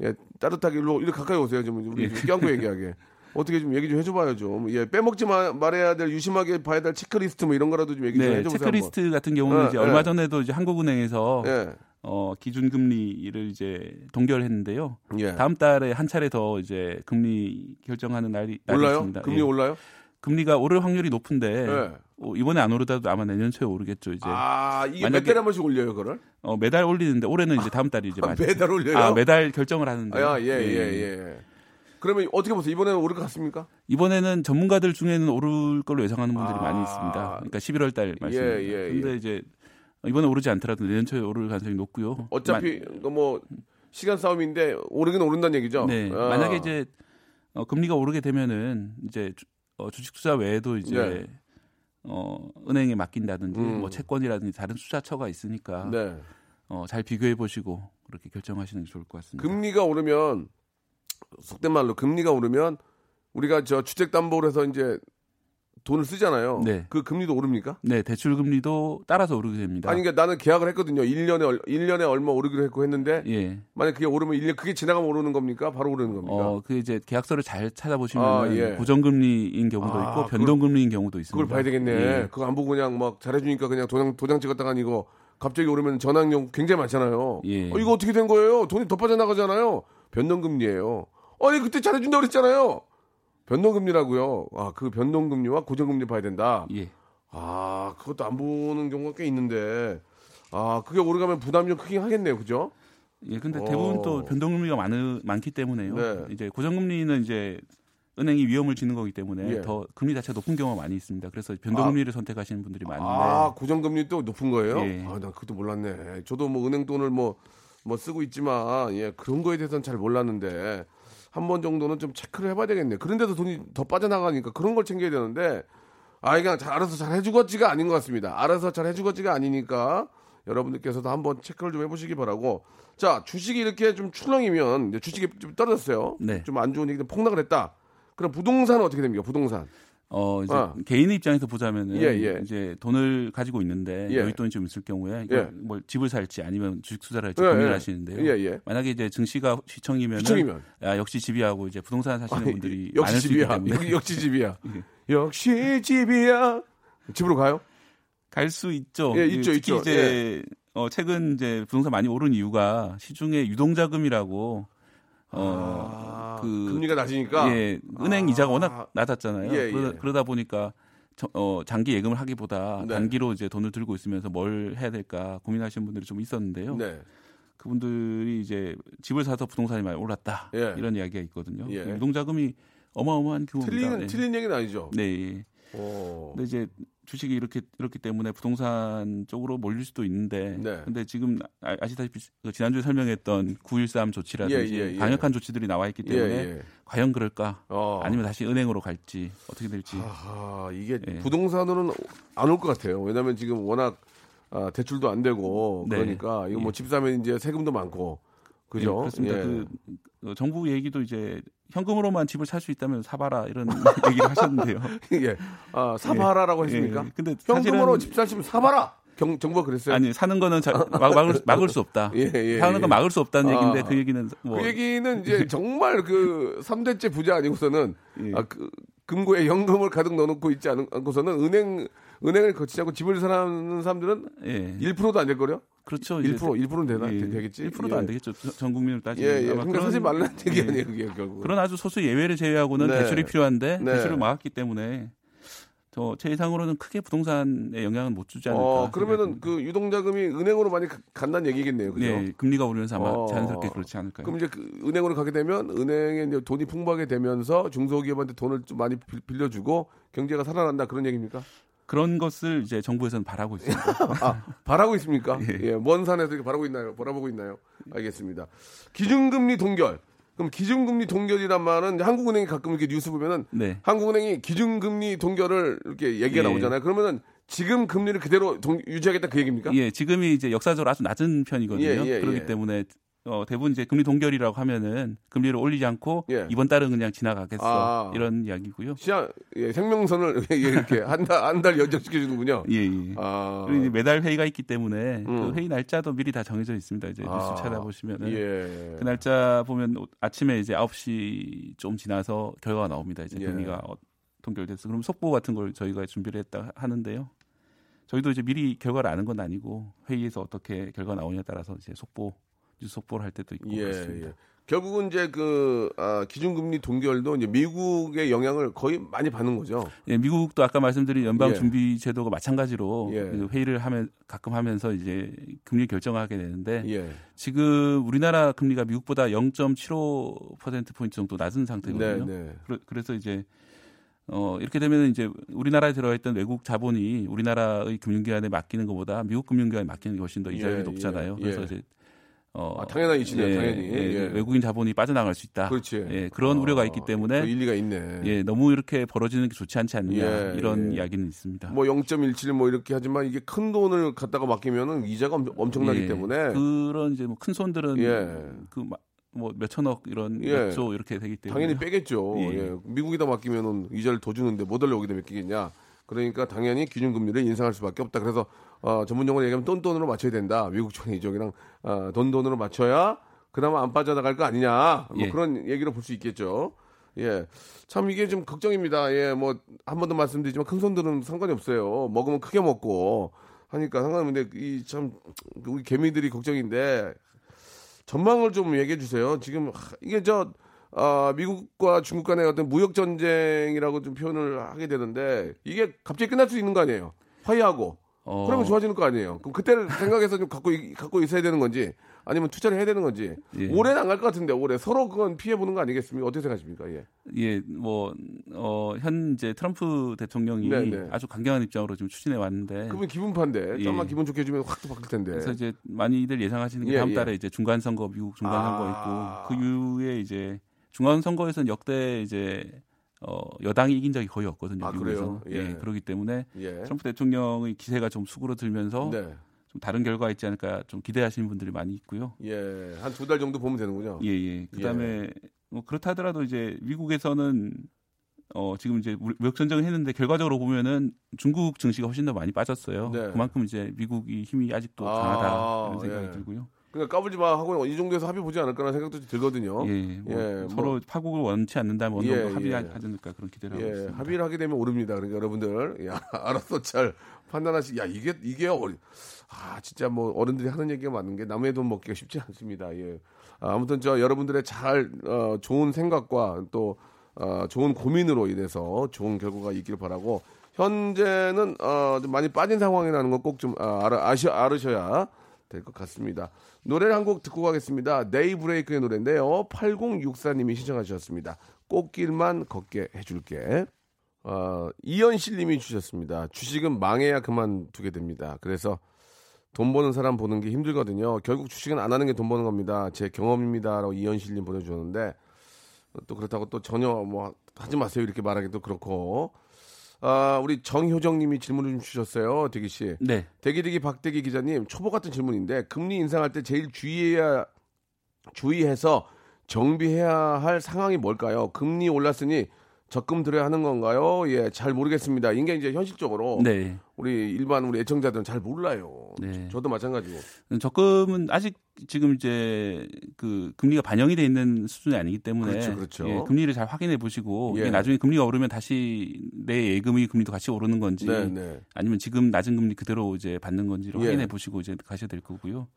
예, 따뜻하게 일로 이렇게 가까이 오세요. 좀 우리 예. 좀 껴안고 얘기하게. 어떻게 좀 얘기 좀 해줘봐요 좀. 예, 빼먹지 마, 말해야 될 유심하게 봐야 될 체크리스트 뭐 이런 거라도 좀 얘기 좀 네, 해줘보세요. 체크리스트 같은 경우는 예, 이제 예. 얼마 전에도 이제 한국은행에서 한번. 예, 어, 기준 금리를 이제 동결했는데요. 예. 다음 달에 한 차례 더 이제 금리 결정하는 날이, 올라요? 있습니다. 금리 예. 올라요? 금리가 오를 확률이 높은데 네. 어, 이번에 안 오르다도 아마 내년 초에 오르겠죠. 이제 아, 이게 만약에- 몇 달에 한 번씩 올려요, 그거를? 어, 매달 올리는데 올해는 이제 다음 달이 이제 맞- 매달 올려요? 아, 매달 결정을 하는데. 아, 예, 예, 예. 그러면 어떻게 보세요? 이번에는 오를 것 같습니까? 이번에는 전문가들 중에는 오를 걸로 예상하는 분들이 아. 많이 있습니다. 그러니까 11월 달 말씀입니다. 예, 예. 근데 이제 이번에 오르지 않더라도 내년 초에 오를 가능성이 높고요. 어차피 그뭐 시간 싸움인데 오르긴 오른다는 얘기죠. 네. 아. 만약에 이제 어, 금리가 오르게 되면은 이제 주, 어, 주식 투자 외에도 이제 네. 어, 은행에 맡긴다든지 음. 뭐 채권이라든지 다른 투자처가 있으니까 네. 어, 잘 비교해 보시고 그렇게 결정하시는 게 좋을 것 같습니다. 금리가 오르면 속된 말로 금리가 오르면 우리가 저 주택 담보를 해서 이제 돈을 쓰잖아요. 네. 그 금리도 오릅니까? 네, 대출 금리도 따라서 오르게 됩니다. 아니 그러니까 나는 계약을 했거든요. 1년에 얼, 1년에 얼마 오르기로 했고 했는데 예. 만약 그게 오르면 1년 그게 지나가면 오르는 겁니까? 바로 오르는 겁니까? 어, 그 이제 계약서를 잘 찾아보시면 아, 예. 고정 금리인 경우도 아, 있고 그걸- 변동 금리인 경우도 있습니다. 그걸 봐야 되겠네. 예. 그거 안 보고 그냥 막 잘해 주니까 그냥 도장 도장 찍었다가 아니고 갑자기 오르면 전환용 굉장히 많잖아요. 예. 어, 이거 어떻게 된 거예요? 돈이 더 빠져나가잖아요. 변동 금리예요. 아니 그때 잘해 준다 고 그랬잖아요. 변동금리라고요. 아 그 변동금리와 고정금리 봐야 된다. 예. 아 그것도 안 보는 경우가 꽤 있는데 아 그게 오르가면 부담이 좀 크긴 하겠네요. 그죠? 예, 근데 오. 대부분 또 변동금리가 많으, 많기 때문에요. 네. 이제 고정금리는 이제 은행이 위험을 지는 거기 때문에 예. 더 금리 자체가 높은 경우가 많이 있습니다. 그래서 변동금리를 선택하시는 분들이 많은데 아 고정금리 또 높은 거예요? 예. 아난 그것도 몰랐네. 저도 뭐 은행 돈을 뭐 뭐 쓰고 있지만 예 그런 거에 대해서는 잘 몰랐는데 한 번 정도는 좀 체크를 해봐야 되겠네. 그런데도 돈이 더 빠져나가니까 그런 걸 챙겨야 되는데 아 그냥 잘 알아서 잘 해주겠지가 아닌 것 같습니다. 알아서 잘 해주겠지가 아니니까 여러분들께서도 한번 체크를 좀 해보시기 바라고. 자 주식이 이렇게 좀 출렁이면 주식이 좀 떨어졌어요. 네. 좀 안 좋은 얘기 폭락을 했다. 그럼 부동산은 어떻게 됩니까? 부동산. 어 이제 아. 개인의 입장에서 보자면은 예, 예. 이제 돈을 가지고 있는데 예. 여윳돈이 좀 있을 경우에 예. 뭐 집을 살지 아니면 주식 투자를 할지 예, 고민을 예. 하시는데요. 예, 예. 만약에 이제 증시가 시청이면 시청이면. 야, 역시 집이하고 이제 부동산 사시는 아니, 분들이 역시 많을 수 있기 집이야. 때문에 역- 역시 집이야. 역시 집이야. 집으로 가요? 갈 수 있죠. 예, 있죠, 특히 있죠. 이제 어, 최근 이제 부동산 많이 오른 이유가 시중에 유동자금이라고 어, 아, 그 금리가 낮으니까. 예, 은행 아. 이자가 워낙 낮았잖아요. 예, 그러다, 예. 그러다 보니까 저- 어, 장기 예금을 하기보다 네. 단기로 이제 돈을 들고 있으면서 뭘 해야 될까 고민하시는 분들이 좀 있었는데요. 네. 그분들이 이제 집을 사서 부동산이 많이 올랐다 예. 이런 이야기가 있거든요. 예. 유동자금이 어마어마한 규모입니다. 틀린 네. 틀린 얘기는 아니죠. 네. 예. 오. 근데 이제 주식이 이렇게 이렇기 때문에 부동산 쪽으로 몰릴 수도 있는데 네. 근데 지금 아- 아시다시피 그 지난주에 설명했던 913 조치라든지 예, 예, 예. 강력한 조치들이 나와 있기 예, 때문에 예. 과연 그럴까 어. 아니면 다시 은행으로 갈지 어떻게 될지 아하, 이게 예. 부동산으로는 안 올 것 같아요. 왜냐하면 지금 워낙 아, 대출도 안 되고 네. 그러니까 이거 뭐 예. 집 사면 이제 세금도 많고 예, 그죠? 그렇습니다. 예. 그 어, 정부 얘기도 이제 현금으로만 집을 살 수 있다면 사봐라 이런 얘기를 하셨는데요. 예. 아, 사봐라라고 했습니까? 예, 근데 현금으로 집 사시면 사봐라. 경, 정부가 그랬어요. 아니 사는 거는 자, 막, 막을, 막을 수 없다. 예, 예, 사는 예. 건 막을 수 없다는 아. 얘기인데 그 얘기는 뭐 그 얘기는 이제 정말 그 3대째 부자 아니고서는 예. 아, 그 금고에 현금을 가득 넣어놓고 있지 않- 않고서는 은행 은행을 거치지 않고 집을 사는 사람들은 예. 1%도 안 될 거요? 그렇죠. 이제 1% 1%는 되나 예, 되겠지? 1%도 예. 안 되겠죠. 전- 전 국민을 예, 따지면. 예. 아마 그러니까 그런- 사지 말라는 얘기 예. 아니에요, 그게 결국. 그런 아주 소수 예외를 제외하고는 네. 대출이 필요한데 네. 대출을 막았기 때문에 저제 예상으로는 크게 부동산에 영향은 못 주지 않을까. 어, 그러면은 생각합니다. 그 유동자금이 은행으로 많이 가- 간다는 얘기겠네요. 그죠? 네, 금리가 오르면서 아마 어. 자연스럽게 그렇지 않을까요? 그럼 이제 그 은행으로 가게 되면 은행에 이제 돈이 풍부하게 되면서 중소기업한테 돈을 좀 많이 빌- 빌려주고 경제가 살아난다 그런 얘기입니까? 그런 것을 이제 정부에서는 바라고 있습니다. 아, 바라고 있습니까? 예. 예. 먼 산에서 이렇게 바라고 있나요? 바라보고 있나요? 알겠습니다. 기준금리 동결. 그럼 기준금리 동결이란 말은 한국은행이 가끔 이렇게 뉴스 보면은 네. 한국은행이 기준금리 동결을 이렇게 얘기가 예. 나오잖아요. 그러면은 지금 금리를 그대로 동- 유지하겠다 그 얘기입니까? 예, 지금이 이제 역사적으로 아주 낮은 편이거든요. 예, 예, 그렇기 예. 때문에 어, 대부분 이제 금리 동결이라고 하면은 금리를 올리지 않고 예. 이번 달은 그냥 지나가겠어 아. 이런 이야기고요. 시장 예, 생명선을 이렇게 한 달 한 달 연장시켜 주는군요. 예, 예. 아. 그리고 이제 매달 회의가 있기 때문에 음. 그 회의 날짜도 미리 다 정해져 있습니다. 이제 아. 뉴스 찾아보시면은 예. 그 날짜 보면 오- 아침에 이제 9시 좀 지나서 결과가 나옵니다. 이제 예. 금리가 어, 동결됐어. 그럼 속보 같은 걸 저희가 준비를 했다 하는데요. 저희도 이제 미리 결과를 아는 건 아니고 회의에서 어떻게 결과 나오냐에 따라서 이제 속보 속보를 할 때도 있고 예, 그렇습니다. 예. 결국은 이제 그 아, 기준금리 동결도 이제 미국의 영향을 거의 많이 받는 거죠. 예, 미국도 아까 말씀드린 연방 예. 준비 제도가 마찬가지로 예. 그 회의를 하면 가끔 하면서 이제 금리 결정하게 되는데 예. 지금 우리나라 금리가 미국보다 0.75% 포인트 정도 낮은 네, 상태거든요. 네. 그러- 그래서 이제 어 이렇게 되면 이제 우리나라에 들어와 있던 외국 자본이 우리나라의 금융기관에 맡기는 것보다 미국 금융기관에 맡기는 게 훨씬 더 이자율이 예, 높잖아요. 예, 그래서 예. 이제 어 아, 당연한 이치네요, 당연히. 예. 외국인 자본이 빠져나갈 수 있다. 그렇지. 예, 그런 아, 우려가 있기 때문에 그 일리가 있네. 예, 너무 이렇게 벌어지는 게 좋지 않지 않느냐 예, 이런 예. 이야기는 있습니다. 뭐 0.17 뭐 이렇게 하지만 이게 큰 돈을 갖다가 맡기면은 이자가 엄- 엄청나기 예, 때문에 그런 이제 뭐 큰 손들은 예. 그뭐 몇 천억 이런 예. 몇조 이렇게 되기 때문에 당연히 빼겠죠. 예. 예. 미국에다 맡기면은 이자를 더 주는데 못 달러 여기다 맡기겠냐. 그러니까 당연히 기준금리를 인상할 수밖에 없다. 그래서 어, 전문 용어로 얘기하면 돈돈으로 맞춰야 된다. 미국 쪽이 이쪽이랑 어, 돈 돈으로 맞춰야 그나마 안 빠져나갈 거 아니냐. 뭐 예. 그런 얘기로 볼수 있겠죠. 예. 참 이게 좀 걱정입니다. 예. 뭐 한 번 더 말씀드리지만 큰 손들은 상관이 없어요. 먹으면 크게 먹고 하니까 상관없는데 이 참 우리 개미들이 걱정인데 전망을 좀 얘기해 주세요. 지금 하, 이게 저 아, 미국과 중국 간의 어떤 무역 전쟁이라고 좀 표현을 하게 되는데 이게 갑자기 끝날 수 있는 거 아니에요? 화해하고 어, 그러면 좋아지는 거 아니에요? 그럼 그때를 생각해서 좀 갖고 이- 갖고 있어야 되는 건지 아니면 투자를 해야 되는 건지 예. 올해는 안 갈 것 같은데 올해 서로 그건 피해 보는 거 아니겠습니까? 어떻게 생각하십니까? 예. 예, 뭐, 어, 현재 트럼프 대통령이 네, 네. 아주 강경한 입장으로 지금 추진해 왔는데. 그분 기분파인데 예. 좀만 기분 좋게 해주면 확 또 바뀔 텐데. 그래서 이제 많이들 예상하시는 게 예, 다음 예. 달에 이제 중간 선거, 미국 중간 선거 아. 있고, 그 이후에 이제 중간 선거에서는 역대 이제, 어, 여당이 이긴 적이 거의 없거든요. 아, 미국에서. 그래요? 예. 그렇기 때문에 예. 트럼프 대통령의 기세가 좀 수그러들면서 네. 좀 다른 결과가 있지 않을까 좀 기대하시는 분들이 많이 있고요. 예. 한 두 달 정도 보면 되는군요. 예, 예. 그다음에 뭐 그렇다 하더라도 이제 미국에서는 어 지금 이제 무- 무역 전쟁을 했는데 결과적으로 보면은 중국 증시가 훨씬 더 많이 빠졌어요. 네. 그만큼 이제 미국이 힘이 아직도 아, 강하다 이런 생각이 예. 들고요. 그러니까 까불지 마 하고 이 정도에서 합의 보지 않을까라는 생각도 들거든요. 예, 뭐 예, 뭐- 서로 파국을 원치 않는다면 어느 정도 예, 합의하지 예. 않을까 그런 기대를 하고 예, 있습니다. 합의를 하게 되면 오릅니다. 그러니까 여러분들, 야, 알아서 잘 판단하시. 야, 이게 이게 어리. 아, 진짜 뭐 어른들이 하는 얘기가 맞는 게 남의 돈 먹기가 쉽지 않습니다. 예. 아, 아무튼 저 여러분들의 잘 어, 좋은 생각과 또 어, 좋은 고민으로 인해서 좋은 결과가 있기를 바라고 현재는 어, 좀 많이 빠진 상황이라는 거꼭좀 알아 아셔, 알으셔야 될 것 같습니다. 노래를 한 곡 듣고 가겠습니다. 네이브레이크의 노래인데요. 8064님이 신청하셨습니다. 꽃길만 걷게 해줄게. 어, 이현실 님이 주셨습니다. 주식은 망해야 그만두게 됩니다. 그래서 돈 버는 사람 보는 게 힘들거든요. 결국 주식은 안 하는 게 돈 버는 겁니다. 제 경험입니다라고 이현실 님 보내주셨는데 또 그렇다고 또 전혀 뭐 하지 마세요 이렇게 말하기도 그렇고 아, 우리 정효정 님이 질문을 좀 주셨어요. 대기 씨. 네. 대기 대기 박대기 기자님 초보 같은 질문인데 금리 인상할 때 제일 주의해야 주의해서 정비해야 할 상황이 뭘까요? 금리 올랐으니 적금 들여야 하는 건가요? 예, 잘 모르겠습니다. 이게 이제 현실적으로 네. 우리 일반 우리 애청자들은 잘 몰라요. 네. 저도 마찬가지고. 적금은 아직 지금 이제 그 금리가 반영이 돼 있는 수준이 아니기 때문에 그렇죠, 그렇죠. 예, 금리를 잘 확인해 보시고 예. 나중에 금리가 오르면 다시 내 예금의 금리도 같이 오르는 건지 네, 네. 아니면 지금 낮은 금리 그대로 이제 받는 건지를 예. 확인해 보시고 이제 가셔야 될 거고요.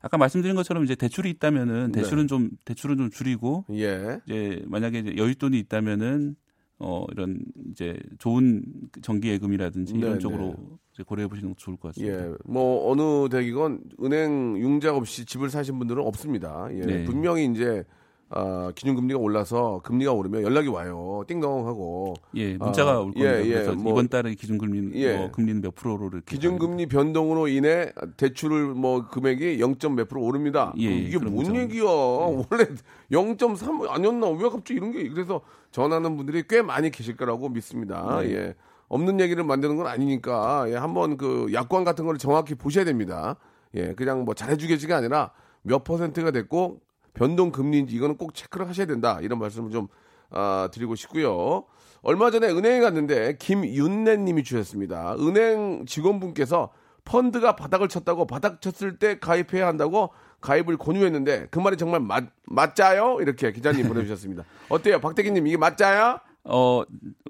아까 말씀드린 것처럼 이제 대출이 있다면은 네. 대출은 좀 대출은 좀 줄이고 예. 이제 만약에 이제 여윳돈이 있다면은 어 이런 이제 좋은 정기 예금이라든지 네, 이런 네. 쪽으로 이제 고려해 보시는 것도 좋을 것 같습니다. 예. 뭐 어느 대기건 은행 융자 없이 집을 사신 분들은 없습니다. 예. 네. 분명히 이제 아, 기준금리가 올라서 금리가 오르면 연락이 와요. 띵동 하고. 예, 문자가 아, 올 겁니다. 예, 예, 그래서 뭐- 이번 달에 기준금리 예. 뭐 금리는 몇 프로로 이렇게 기준금리 변동으로 인해 대출을 뭐 금액이 0. 몇 프로 오릅니다. 예, 이게 뭔 거죠. 얘기야? 원래 0.3 아니었나? 왜 갑자기 이런 게 그래서 전하는 분들이 꽤 많이 계실 거라고 믿습니다. 네. 예. 없는 얘기를 만드는 건 아니니까 예, 한번 그 약관 같은 거를 정확히 보셔야 됩니다. 예, 그냥 뭐 잘해주겠지가 아니라 몇 퍼센트가 됐고 변동 금리인지 이거는 꼭 체크를 하셔야 된다. 이런 말씀을 좀 아, 드리고 싶고요. 얼마 전에 은행에 갔는데 김윤래님이 주셨습니다. 은행 직원분께서 펀드가 바닥을 쳤다고 바닥 쳤을 때 가입해야 한다고 가입을 권유했는데 그 말이 정말 맞, 맞자요? 이렇게 기자님 보내주셨습니다. 어때요? 박대기님 이게 맞자요? 어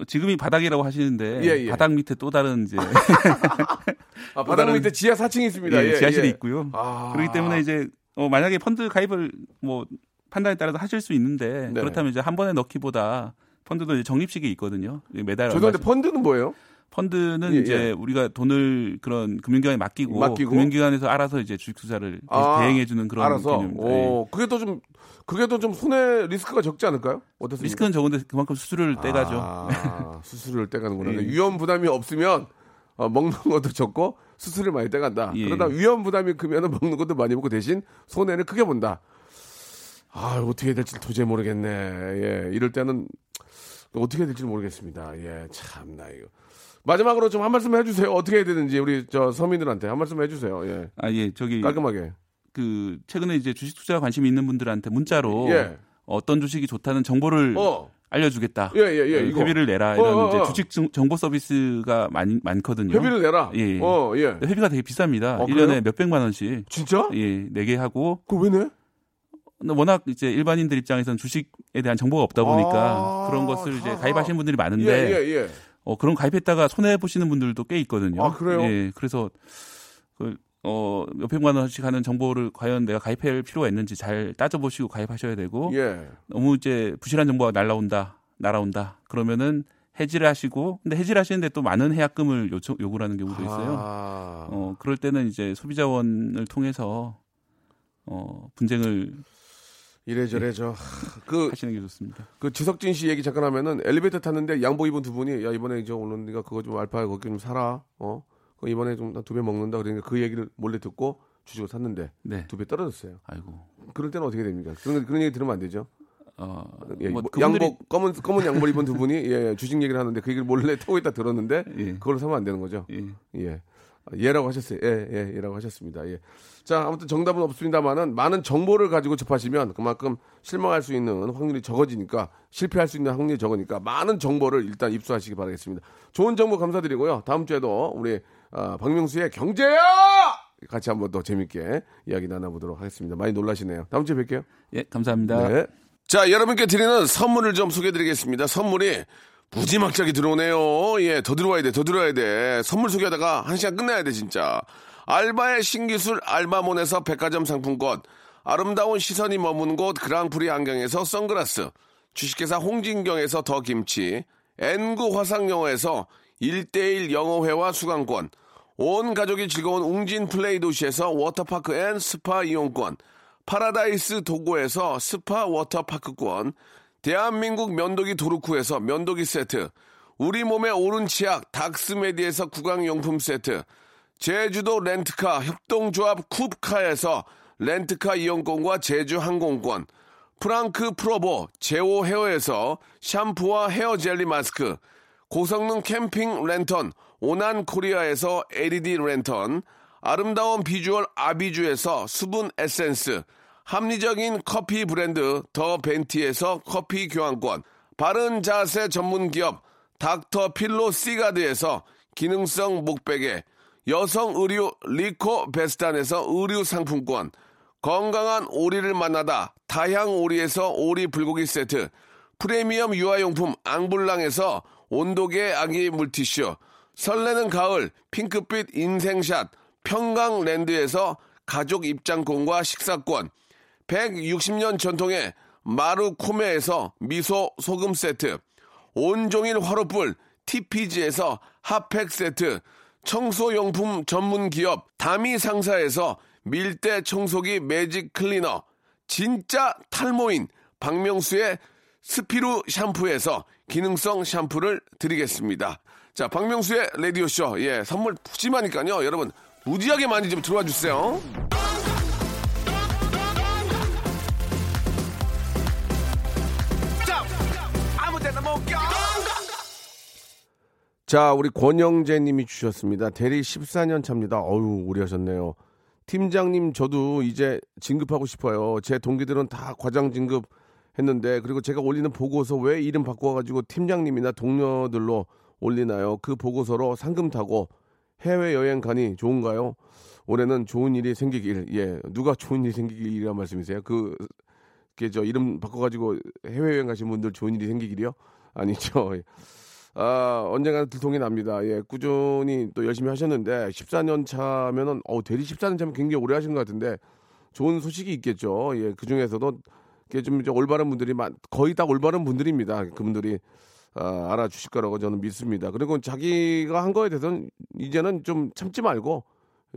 지금이 바닥이라고 하시는데 예, 예. 바닥 밑에 또 다른 이제 아, 바닥 밑에 지하 4층이 있습니다. 예, 예, 지하실이 예. 있고요. 아. 그렇기 때문에 이제 어, 만약에 펀드 가입을 뭐 판단에 따라서 하실 수 있는데 네. 그렇다면 이제 한 번에 넣기보다 펀드도 이제 적립식이 있거든요. 매달 죄송한데 얼마씩- 펀드는 뭐예요? 펀드는 예, 이제 예. 우리가 돈을 그런 금융기관에 맡기고, 맡기고? 금융기관에서 알아서 이제 주식 투자를 아, 대행해 주는 그런 알아서. 개념입니다. 예. 오, 그게 더좀 그게 더좀 손해 리스크가 적지 않을까요? 어떻습니까? 리스크는 적은데 그만큼 수수료를 떼가죠. 아, 수수료를 떼가는구나. 예. 위험 부담이 없으면 어, 먹는 것도 적고 수수료를 많이 떼간다. 예. 그러다 위험 부담이 크면 먹는 것도 많이 먹고 대신 손해를 크게 본다. 아 어떻게 해야 될지 도저히 모르겠네. 예, 이럴 때는 어떻게 해야 될지 모르겠습니다. 예, 참나 이거. 마지막으로 좀 한 말씀 해주세요. 어떻게 해야 되는지 우리 저 서민들한테 한 말씀 해주세요. 예, 아, 예, 저기 깔끔하게. 그 최근에 이제 주식 투자 관심 있는 분들한테 문자로 예. 어떤 주식이 좋다는 정보를 어, 알려주겠다. 예, 예, 예. 이거. 회비를 내라 어, 이런 어, 이제 어. 주식 정- 정보 서비스가 많이 많거든요. 회비를 내라. 예. 어, 예. 회비가 되게 비쌉니다. 어, 1년에 그래요? 몇백만 원씩 진짜? 예, 내게 하고 그거 왜 내? 워낙 이제 일반인들 입장에서는 주식에 대한 정보가 없다 보니까 아, 그런 것을 이제 아. 가입하시는 분들이 예, 많은데 예, 예. 어, 그런 가입했다가 손해 보시는 분들도 꽤 있거든요. 아, 그래요? 예, 그래서 그, 어, 몇백 만 원씩 하는 정보를 과연 내가 가입할 필요가 있는지 잘 따져보시고 가입하셔야 되고 예. 너무 이제 부실한 정보가 날라온다, 날아온다. 그러면은 해지를 하시고 근데 해지를 하시는데 또 많은 해약금을 요청, 요구를 하는 경우도 있어요. 아. 어, 그럴 때는 이제 소비자원을 통해서 어, 분쟁을 이래저래 저 그, 하시는 게 좋습니다. 그 지석진 씨 얘기 잠깐 하면은 엘리베이터 탔는데 양복 입은 두 분이 야 이번에 저 오늘 네가 그거 좀 알파 거기 좀 사라 어 이번에 좀 두 배 먹는다 그러니까 그 얘기를 몰래 듣고 주식을 샀는데 네. 두배 떨어졌어요. 아이고. 그럴 때는 어떻게 됩니까? 그런 그런 얘기 들으면 안 되죠. 어, 예, 뭐뭐 그분들이- 양복 검은 검은 양복 입은 두 분이 예, 주식 얘기를 하는데 그 얘기를 몰래 타고 있다 들었는데 예. 그걸로 사면 안 되는 거죠. 예. 예. 아, 예라고 하셨어요. 예, 예, 예라고 하셨습니다. 예. 자, 아무튼 정답은 없습니다만은 많은 정보를 가지고 접하시면 그만큼 실망할 수 있는 확률이 적어지니까 실패할 수 있는 확률이 적으니까 많은 정보를 일단 입수하시기 바라겠습니다. 좋은 정보 감사드리고요. 다음 주에도 우리 아, 박명수의 경제야 같이 한번 더 재밌게 이야기 나눠보도록 하겠습니다. 많이 놀라시네요. 다음 주에 뵐게요. 예, 감사합니다. 네. 자, 여러분께 드리는 선물을 좀 소개해 드리겠습니다. 선물이 무지막지하게 들어오네요. 예, 더 들어와야 돼, 더 들어와야 돼. 선물 소개하다가 한 시간 끝나야 돼, 진짜. 알바의 신기술 알바몬에서 백화점 상품권, 아름다운 시선이 머무는 곳 그랑프리 안경에서 선글라스, 주식회사 홍진경에서 더 김치, N구 화상영어에서 1대1 영어회화 수강권, 온 가족이 즐거운 웅진 플레이 도시에서 워터파크 and 스파 이용권, 파라다이스 도고에서 스파 워터파크권, 대한민국 면도기 도루코에서 면도기 세트, 우리 몸의 오른 치약 닥스메디에서 구강용품 세트, 제주도 렌트카 협동조합 쿱카에서 렌트카 이용권과 제주 항공권, 프랑크 프로보 제오 헤어에서 샴푸와 헤어 젤리 마스크, 고성능 캠핑 랜턴 오난 코리아에서 LED 랜턴, 아름다운 비주얼 아비주에서 수분 에센스, 합리적인 커피 브랜드 더 벤티에서 커피 교환권, 바른 자세 전문 기업 닥터 필로 시가드에서 기능성 목베개, 여성 의류 리코 베스탄에서 의류 상품권, 건강한 오리를 만나다 다향 오리에서 오리 불고기 세트, 프리미엄 유아용품 앙블랑에서 온도계 아기 물티슈, 설레는 가을 핑크빛 인생샷 평강랜드에서 가족 입장권과 식사권, 160년 전통의 마루코메에서 미소 소금 세트, 온종일 화로불 TPG에서 핫팩 세트, 청소용품 전문 기업 다미 상사에서 밀대 청소기 매직 클리너, 진짜 탈모인 박명수의 스피루 샴푸에서 기능성 샴푸를 드리겠습니다. 자, 박명수의 라디오쇼. 예, 선물 푸짐하니까요. 여러분, 무지하게 많이 좀 들어와 주세요. 자, 우리 권영재 님이 주셨습니다. 대리 14년 차입니다. 어유 오래 하셨네요. 팀장님, 저도 이제 진급하고 싶어요. 제 동기들은 다 과장 진급 했는데, 그리고 제가 올리는 보고서 왜 이름 바꿔가지고 팀장님이나 동료들로 올리나요? 그 보고서로 상금 타고 해외여행 가니 좋은가요? 올해는 좋은 일이 생기길, 예. 누가 좋은 일이 생기길이란 말씀이세요? 그, 그 저 이름 바꿔가지고 해외여행 가신 분들 좋은 일이 생기길이요? 아니죠. 아, 언젠가는 들통이 납니다. 예, 꾸준히 또 열심히 하셨는데, 14년 차면은, 어 대리 14년 차면 굉장히 오래 하신 것 같은데, 좋은 소식이 있겠죠. 예, 그 중에서도 이게 좀 이제 올바른 분들이 많, 거의 다 올바른 분들입니다. 그분들이 아, 알아주실 거라고 저는 믿습니다. 그리고 자기가 한 거에 대해서는 이제는 좀 참지 말고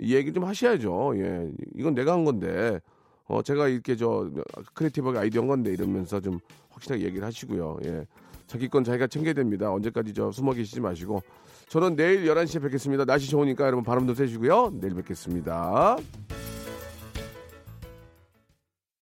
얘기 좀 하셔야죠. 예, 이건 내가 한 건데, 어, 제가 이렇게 저 크리에이티브하게 아이디어 한 건데 이러면서 좀 확실하게 얘기를 하시고요. 예, 자기 건 자기가 챙겨야 됩니다. 언제까지 저 숨어 계시지 마시고. 저는 내일 11시에 뵙겠습니다. 날씨 좋으니까 여러분 바람도 쐬시고요. 내일 뵙겠습니다.